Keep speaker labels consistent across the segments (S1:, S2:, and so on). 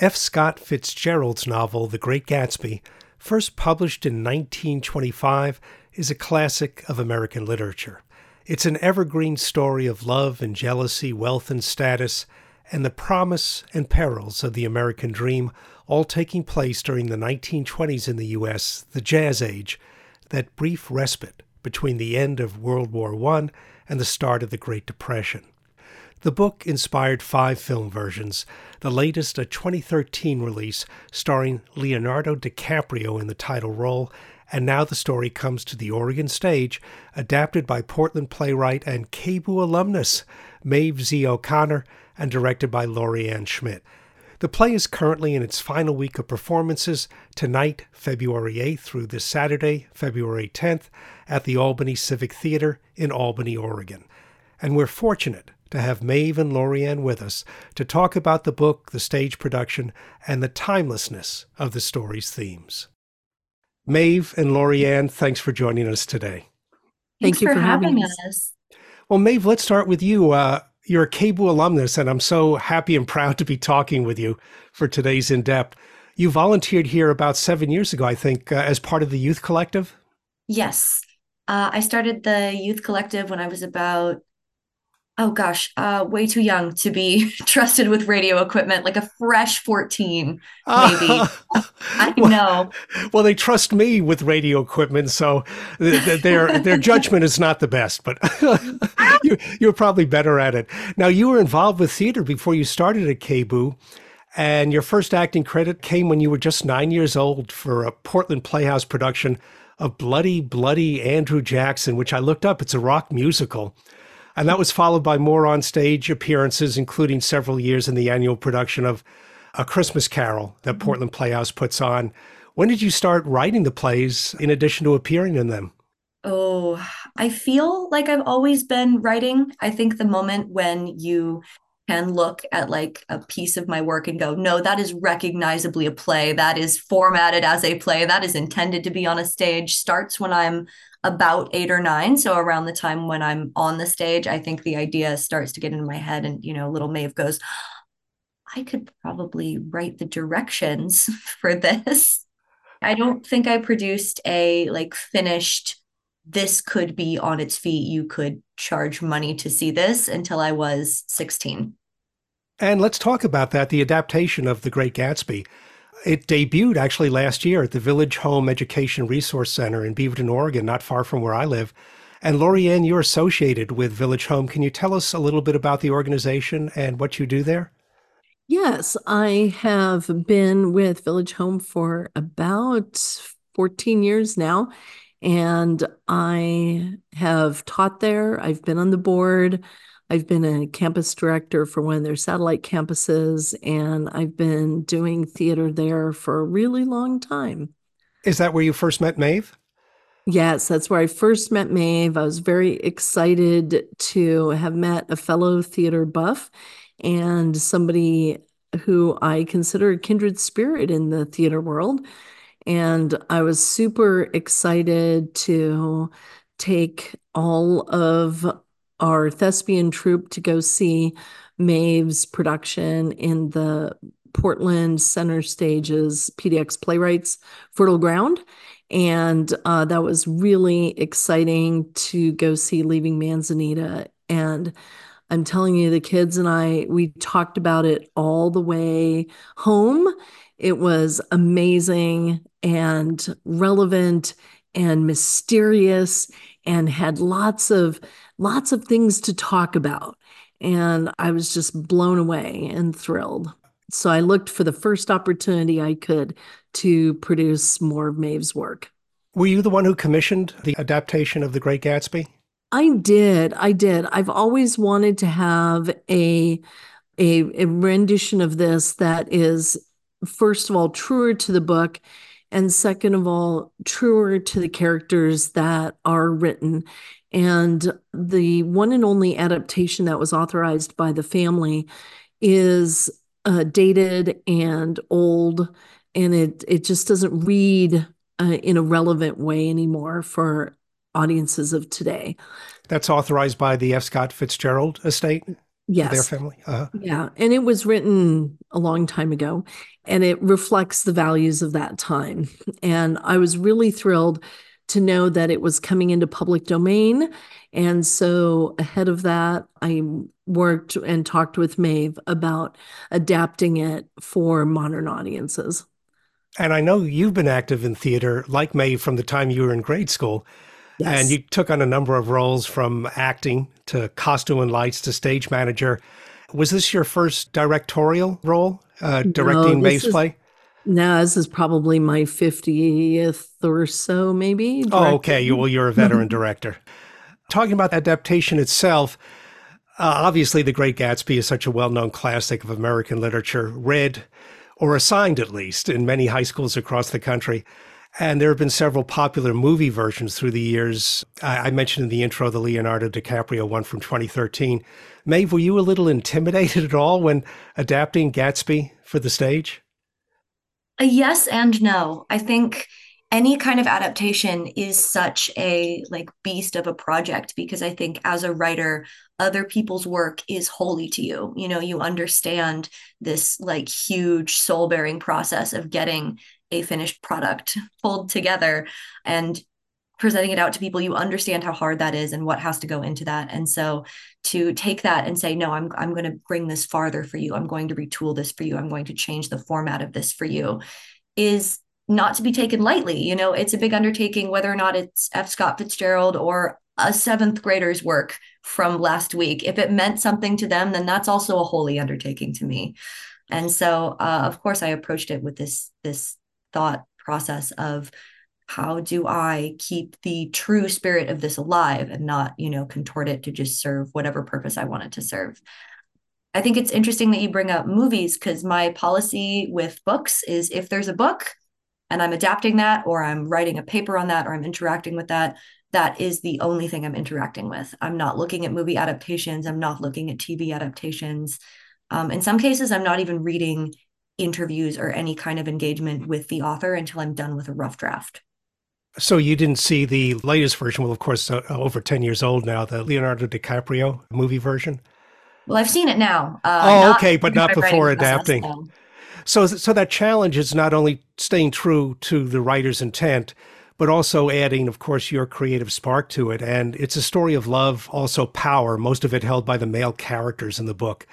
S1: F. Scott Fitzgerald's novel, The Great Gatsby, first published in 1925, is a classic of American literature. It's an evergreen story of love and jealousy, wealth and status, and the promise and perils of the American dream, all taking place during the 1920s in the U.S., the Jazz Age, that brief respite between the end of World War I and the start of the Great Depression. The book inspired five film versions, the latest a 2013 release starring Leonardo DiCaprio in the title role, and now the story comes to the Oregon stage, adapted by Portland playwright and KBOO alumnus Maeve Z. O'Connor and directed by Loriann Schmidt. The play is currently in its final week of performances tonight, February 8th, through this Saturday, February 10th, at the Albany Civic Theater in Albany, Oregon. And we're fortunate to have Maeve and Loriann with us to talk about the book, the stage production, and the timelessness of the story's themes. Maeve and Loriann, thanks for joining us today.
S2: Thank you for, for having us. us.
S1: Well, Maeve, let's start with you. Uh, you're a KBOO alumnus, and I'm so happy and proud to be talking with you for today's In Depth. You volunteered here about seven years ago, I think, uh, as part of the Youth Collective.
S2: Yes. Uh, I started the Youth Collective when I was about oh gosh, uh, way too young to be trusted with radio equipment, like a fresh 14, maybe. I know.
S1: Well, they trust me with radio equipment, so their their judgment is not the best, but you, you're probably better at it. Now, you were involved with theater before you started at KBOO. And your first acting credit came when you were just nine years old for a Portland Playhouse production of Bloody, Bloody Andrew Jackson, which I looked up. It's a rock musical. And that was followed by more on stage appearances, including several years in the annual production of A Christmas Carol that mm-hmm. Portland Playhouse puts on. When did you start writing the plays in addition to appearing in them?
S2: Oh, I feel like I've always been writing. I think the moment when you can look at like a piece of my work and go, no, that is recognizably a play. That is formatted as a play. That is intended to be on a stage starts when I'm about eight or nine. So around the time when I'm on the stage, I think the idea starts to get into my head, and you know, little Maeve goes, I could probably write the directions for this. I don't think I produced a like finished this could be on its feet. You could charge money to see this until I was 16.
S1: And let's talk about that the adaptation of The Great Gatsby. It debuted actually last year at the Village Home Education Resource Center in Beaverton, Oregon, not far from where I live. And Loriann, you're associated with Village Home. Can you tell us a little bit about the organization and what you do there?
S3: Yes, I have been with Village Home for about 14 years now. And I have taught there, I've been on the board. I've been a campus director for one of their satellite campuses, and I've been doing theater there for a really long time.
S1: Is that where you first met Maeve?
S3: Yes, that's where I first met Maeve. I was very excited to have met a fellow theater buff and somebody who I consider a kindred spirit in the theater world. And I was super excited to take all of our thespian troupe to go see Maeve's production in the Portland Center Stage's PDX Playwrights Fertile Ground. And uh, that was really exciting to go see Leaving Manzanita. And I'm telling you, the kids and I, we talked about it all the way home. It was amazing and relevant and mysterious and had lots of lots of things to talk about. And I was just blown away and thrilled. So I looked for the first opportunity I could to produce more of Maeve's work.
S1: Were you the one who commissioned the adaptation of The Great Gatsby?
S3: I did. I did. I've always wanted to have a, a, a rendition of this that is, first of all, truer to the book, and second of all, truer to the characters that are written. And the one and only adaptation that was authorized by the family is uh, dated and old, and it it just doesn't read uh, in a relevant way anymore for audiences of today.
S1: That's authorized by the F. Scott Fitzgerald estate.
S3: Yes,
S1: their family. Uh-huh.
S3: Yeah, and it was written a long time ago, and it reflects the values of that time. And I was really thrilled to know that it was coming into public domain. And so ahead of that, I worked and talked with Maeve about adapting it for modern audiences.
S1: And I know you've been active in theater like Maeve from the time you were in grade school. Yes. And you took on a number of roles from acting to costume and lights to stage manager. Was this your first directorial role, uh, directing no, Maeve's is, play?
S3: No, this is probably my 50th or so, maybe.
S1: Oh, okay. Well, you're a veteran director. Talking about adaptation itself, uh, obviously, The Great Gatsby is such a well known classic of American literature, read or assigned at least in many high schools across the country. And there have been several popular movie versions through the years. I, I mentioned in the intro the Leonardo DiCaprio one from 2013. Maeve, were you a little intimidated at all when adapting Gatsby for the stage?
S2: A yes and no. I think any kind of adaptation is such a like beast of a project because I think as a writer, other people's work is holy to you. You know, you understand this like huge soul bearing process of getting a finished product pulled together and presenting it out to people you understand how hard that is and what has to go into that. And so to take that and say no i'm i'm going to bring this farther for you. I'm going to retool this for you. I'm going to change the format of this for you is not to be taken lightly you know? It's a big undertaking whether or not it's f. Scott fitzgerald or a seventh grader's work from last week. If it meant something to them then that's also a holy undertaking to me. And so uh, of course i approached it with this this thought process of how do I keep the true spirit of this alive and not, you know, contort it to just serve whatever purpose I want it to serve. I think it's interesting that you bring up movies because my policy with books is if there's a book and I'm adapting that or I'm writing a paper on that or I'm interacting with that, that is the only thing I'm interacting with. I'm not looking at movie adaptations. I'm not looking at TV adaptations. Um, in some cases, I'm not even reading interviews or any kind of engagement with the author until I'm done with a rough draft.
S1: So you didn't see the latest version, well, of course, uh, over 10 years old now, the Leonardo DiCaprio movie version?
S2: Well, I've seen it now.
S1: Uh, oh, okay, but not before adapting. Process, so. so, so that challenge is not only staying true to the writer's intent, but also adding, of course, your creative spark to it. And it's a story of love, also power, most of it held by the male characters in the book,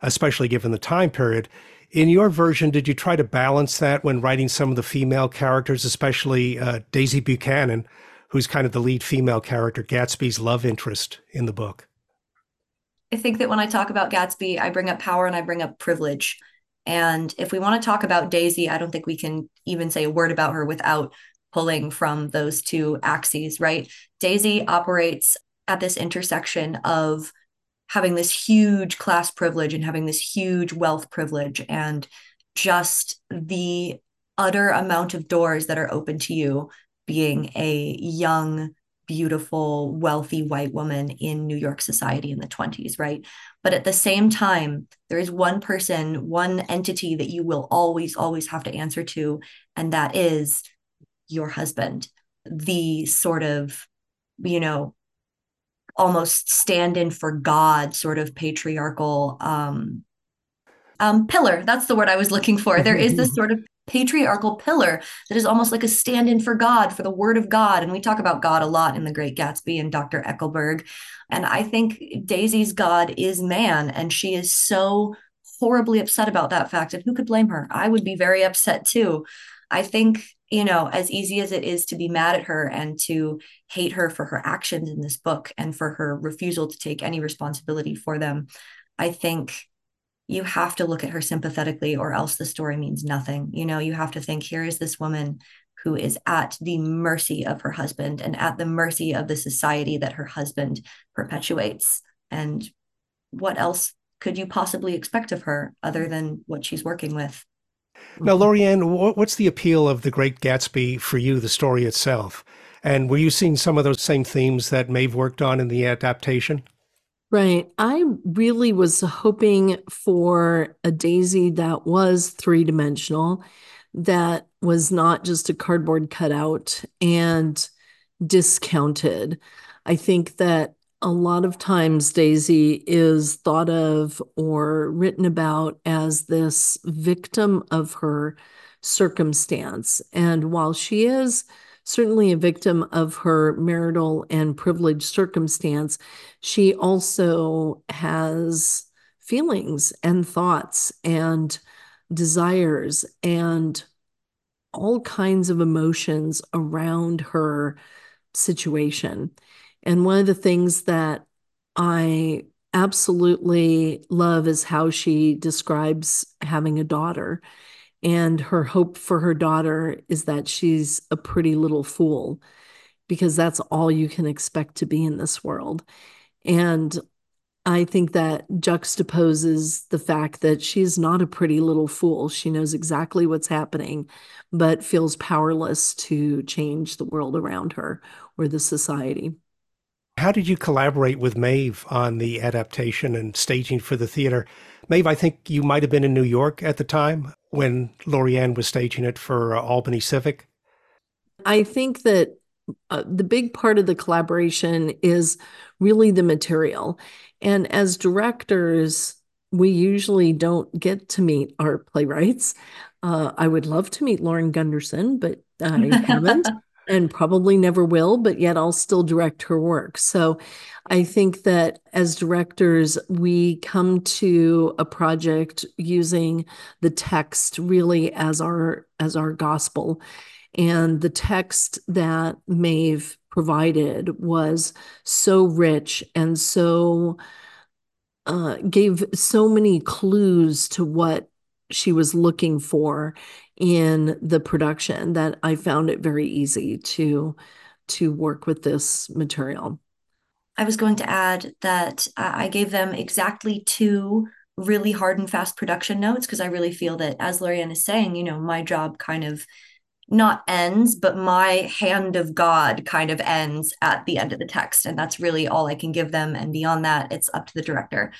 S1: especially given the time period. In your version, did you try to balance that when writing some of the female characters, especially uh, Daisy Buchanan, who's kind of the lead female character, Gatsby's love interest in the book?
S2: I think that when I talk about Gatsby, I bring up power and I bring up privilege. And if we want to talk about Daisy, I don't think we can even say a word about her without pulling from those two axes, right? Daisy operates at this intersection of having this huge class privilege and having this huge wealth privilege and just the utter amount of doors that are open to you being a young beautiful wealthy white woman in new york society in the 20s right? But at the same time there is one person one entity that you will always always have to answer to and that is your husband. The sort of you know almost stand in for God sort of patriarchal um, um, pillar. That's the word I was looking for. There is this sort of patriarchal pillar that is almost like a stand in for God, for the word of God. And we talk about God a lot in The Great Gatsby and Dr. Eckleburg. And I think Daisy's God is man. And she is so horribly upset about that fact. And who could blame her? I would be very upset too. I think you know, as easy as it is to be mad at her and to hate her for her actions in this book and for her refusal to take any responsibility for them, I think you have to look at her sympathetically or else the story means nothing. You know, you have to think here is this woman who is at the mercy of her husband and at the mercy of the society that her husband perpetuates. And what else could you possibly expect of her other mm. than what she's working with?
S1: Now, mm-hmm. Loriann, what's the appeal of The Great Gatsby for you, the story itself? And were you seeing some of those same themes that Maeve worked on in the adaptation?
S3: Right. I really was hoping for a Daisy that was three dimensional, that was not just a cardboard cutout and discounted. I think that a lot of times Daisy is thought of or written about as this victim of her circumstance. And while she is certainly a victim of her marital and privileged circumstance, she also has feelings and thoughts and desires and all kinds of emotions around her situation. And one of the things that I absolutely love is how she describes having a daughter. And her hope for her daughter is that she's a pretty little fool because that's all you can expect to be in this world. And I think that juxtaposes the fact that she's not a pretty little fool. She knows exactly what's happening, but feels powerless to change the world around her or the society.
S1: How did you collaborate with Maeve on the adaptation and staging for the theater? Maeve, I think you might have been in New York at the time when Loriann was staging it for uh, Albany Civic.
S3: I think that uh, the big part of the collaboration is really the material. And as directors, we usually don't get to meet our playwrights. Uh, I would love to meet Lauren Gunderson, but I haven't and probably never will, but yet I'll still direct her work. So I think that as directors, we come to a project using the text really as our as our gospel. And the text that Maeve provided was so rich and so uh, gave so many clues to what she was looking for in the production that I found it very easy to to work with this material.
S2: I was going to add that I gave them exactly two really hard and fast production notes because I really feel that as Loriann is saying, you know, my job kind of not ends, but my hand of God kind of ends at the end of the text. And that's really all I can give them. And beyond that, it's up to the director.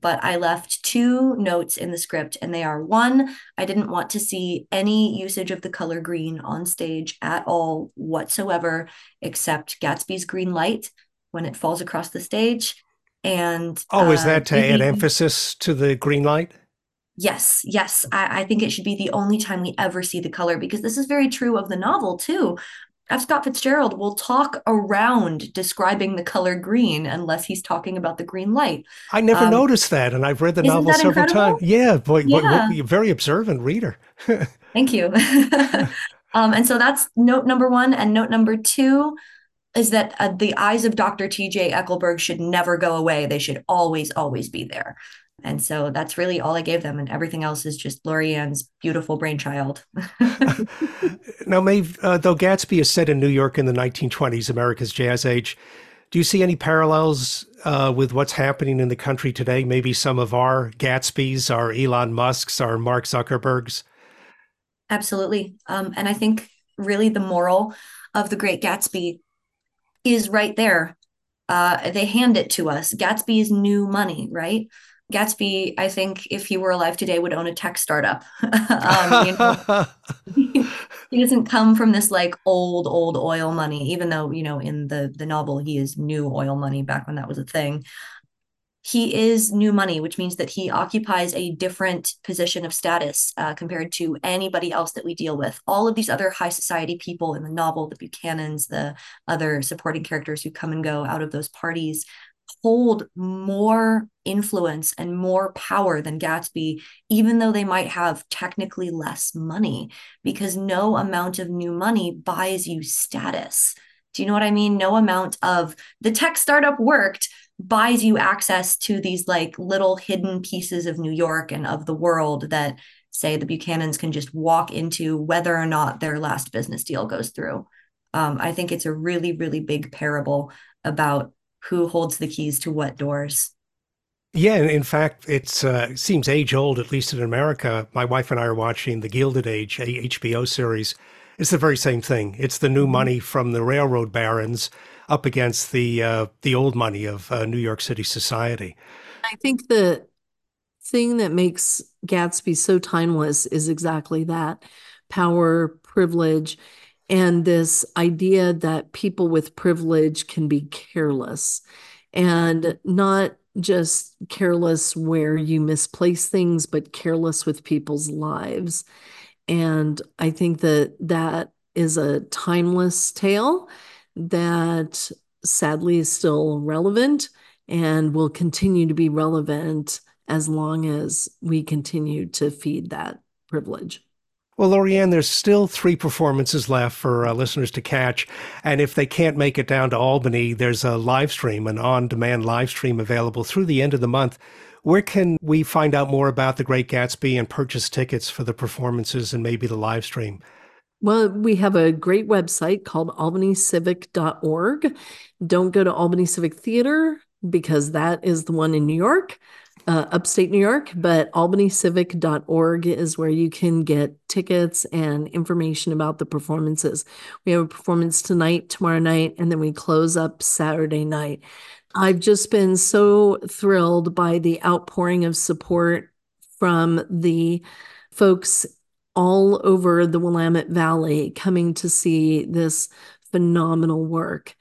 S2: But I left two notes in the script, and they are one, I didn't want to see any usage of the color green on stage at all whatsoever, except Gatsby's green light when it falls across the stage. And
S1: oh, is that uh, to add emphasis to the green light?
S2: Yes, yes. I, I, think it should be the only time we ever see the color because this is very true of the novel too. F. Scott Fitzgerald will talk around describing the color green unless he's talking about the green light.
S1: I never um, noticed that, and I've read the novel several times. Yeah, boy, yeah. Boy, very observant reader.
S2: Thank you. um, and so that's note number one. And note number two is that uh, the eyes of Dr. T.J. Eckleburg should never go away. They should always, always be there. And so that's really all I gave them. And everything else is just Loriann's beautiful brainchild.
S1: now, Maeve, uh, though Gatsby is set in New York in the 1920s, America's jazz age, do you see any parallels uh, with what's happening in the country today? Maybe some of our Gatsbys, our Elon Musks, our Mark Zuckerbergs?
S2: Absolutely. Um, and I think really the moral of the Great Gatsby is right there. Uh, they hand it to us. Gatsby is new money, right? Gatsby, I think, if he were alive today, would own a tech startup. um, know, he doesn't come from this like old, old oil money, even though you know in the the novel he is new oil money back when that was a thing. He is new money, which means that he occupies a different position of status uh, compared to anybody else that we deal with. All of these other high society people in the novel, the Buchanans, the other supporting characters who come and go out of those parties, hold more influence and more power than Gatsby, even though they might have technically less money, because no amount of new money buys you status. Do you know what I mean? No amount of the tech startup worked buys you access to these like little hidden pieces of New York and of the world that say the Buchanans can just walk into whether or not their last business deal goes through. Um, I think it's a really, really big parable about who holds the keys to what doors.
S1: Yeah, in fact, it uh, seems age old, at least in America. My wife and I are watching The Gilded Age, a HBO series. It's the very same thing. It's the new mm-hmm. money from the railroad barons up against the uh, the old money of uh, New York City society.
S3: I think the thing that makes Gatsby so timeless is exactly that power, privilege, and this idea that people with privilege can be careless and not just careless where you misplace things, but careless with people's lives. And I think that that is a timeless tale that sadly is still relevant and will continue to be relevant as long as we continue to feed that privilege.
S1: Well, Loriann, there's still three performances left for uh, listeners to catch. And if they can't make it down to Albany, there's a live stream, an on demand live stream available through the end of the month. Where can we find out more about The Great Gatsby and purchase tickets for the performances and maybe the live stream?
S3: Well, we have a great website called albanycivic.org. Don't go to Albany Civic Theater because that is the one in New York uh, upstate New York, but albanycivic.org is where you can get tickets and information about the performances. We have a performance tonight, tomorrow night, and then we close up Saturday night. I've just been so thrilled by the outpouring of support from the folks all over the Willamette Valley coming to see this phenomenal work.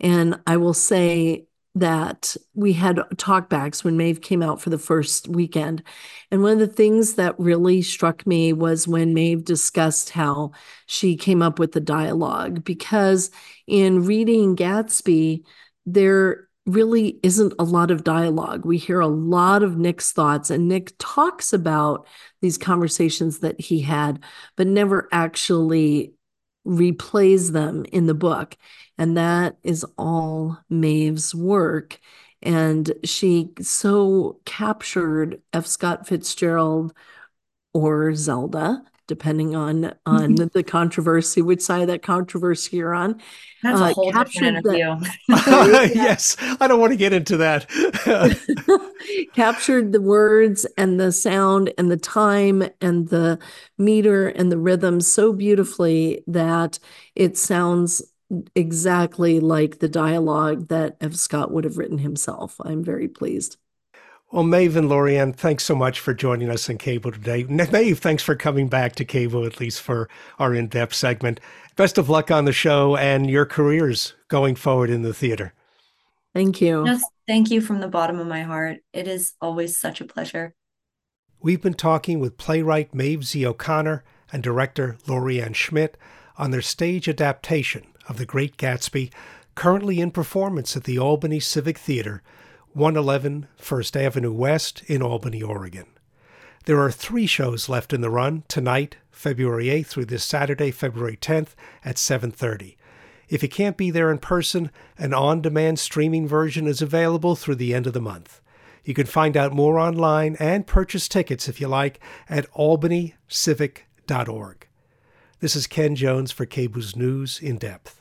S3: And I will say, that we had talkbacks when Maeve came out for the first weekend. And one of the things that really struck me was when Maeve discussed how she came up with the dialogue, because in reading Gatsby, there really isn't a lot of dialogue. We hear a lot of Nick's thoughts, and Nick talks about these conversations that he had, but never actually replays them in the book. And that is all Maeve's work. And she so captured F. Scott Fitzgerald or Zelda, depending on on mm-hmm. the controversy, which side of that controversy you're on.
S2: That's uh, a whole different interview.
S1: yes, I don't want to get into that.
S3: captured the words and the sound and the time and the meter and the rhythm so beautifully that it sounds exactly like the dialogue that F. Scott would have written himself. I'm very pleased.
S1: Well, Maeve and Loriann, thanks so much for joining us on KBOO today. Maeve, thanks for coming back to KBOO, at least for our in depth segment. Best of luck on the show and your careers going forward in the theater.
S3: Thank you.
S2: Yes, thank you from the bottom of my heart. It is always such a pleasure.
S1: We've been talking with playwright Maeve Z. O'Connor and director Lori-Ann Schmidt on their stage adaptation of The Great Gatsby, currently in performance at the Albany Civic Theater, 111 First Avenue West in Albany, Oregon. There are three shows left in the run tonight, February 8th through this Saturday, February 10th at 7:30. If you can't be there in person, an on-demand streaming version is available through the end of the month. You can find out more online and purchase tickets if you like at albanycivic.org. This is Ken Jones for KBOO's News in Depth.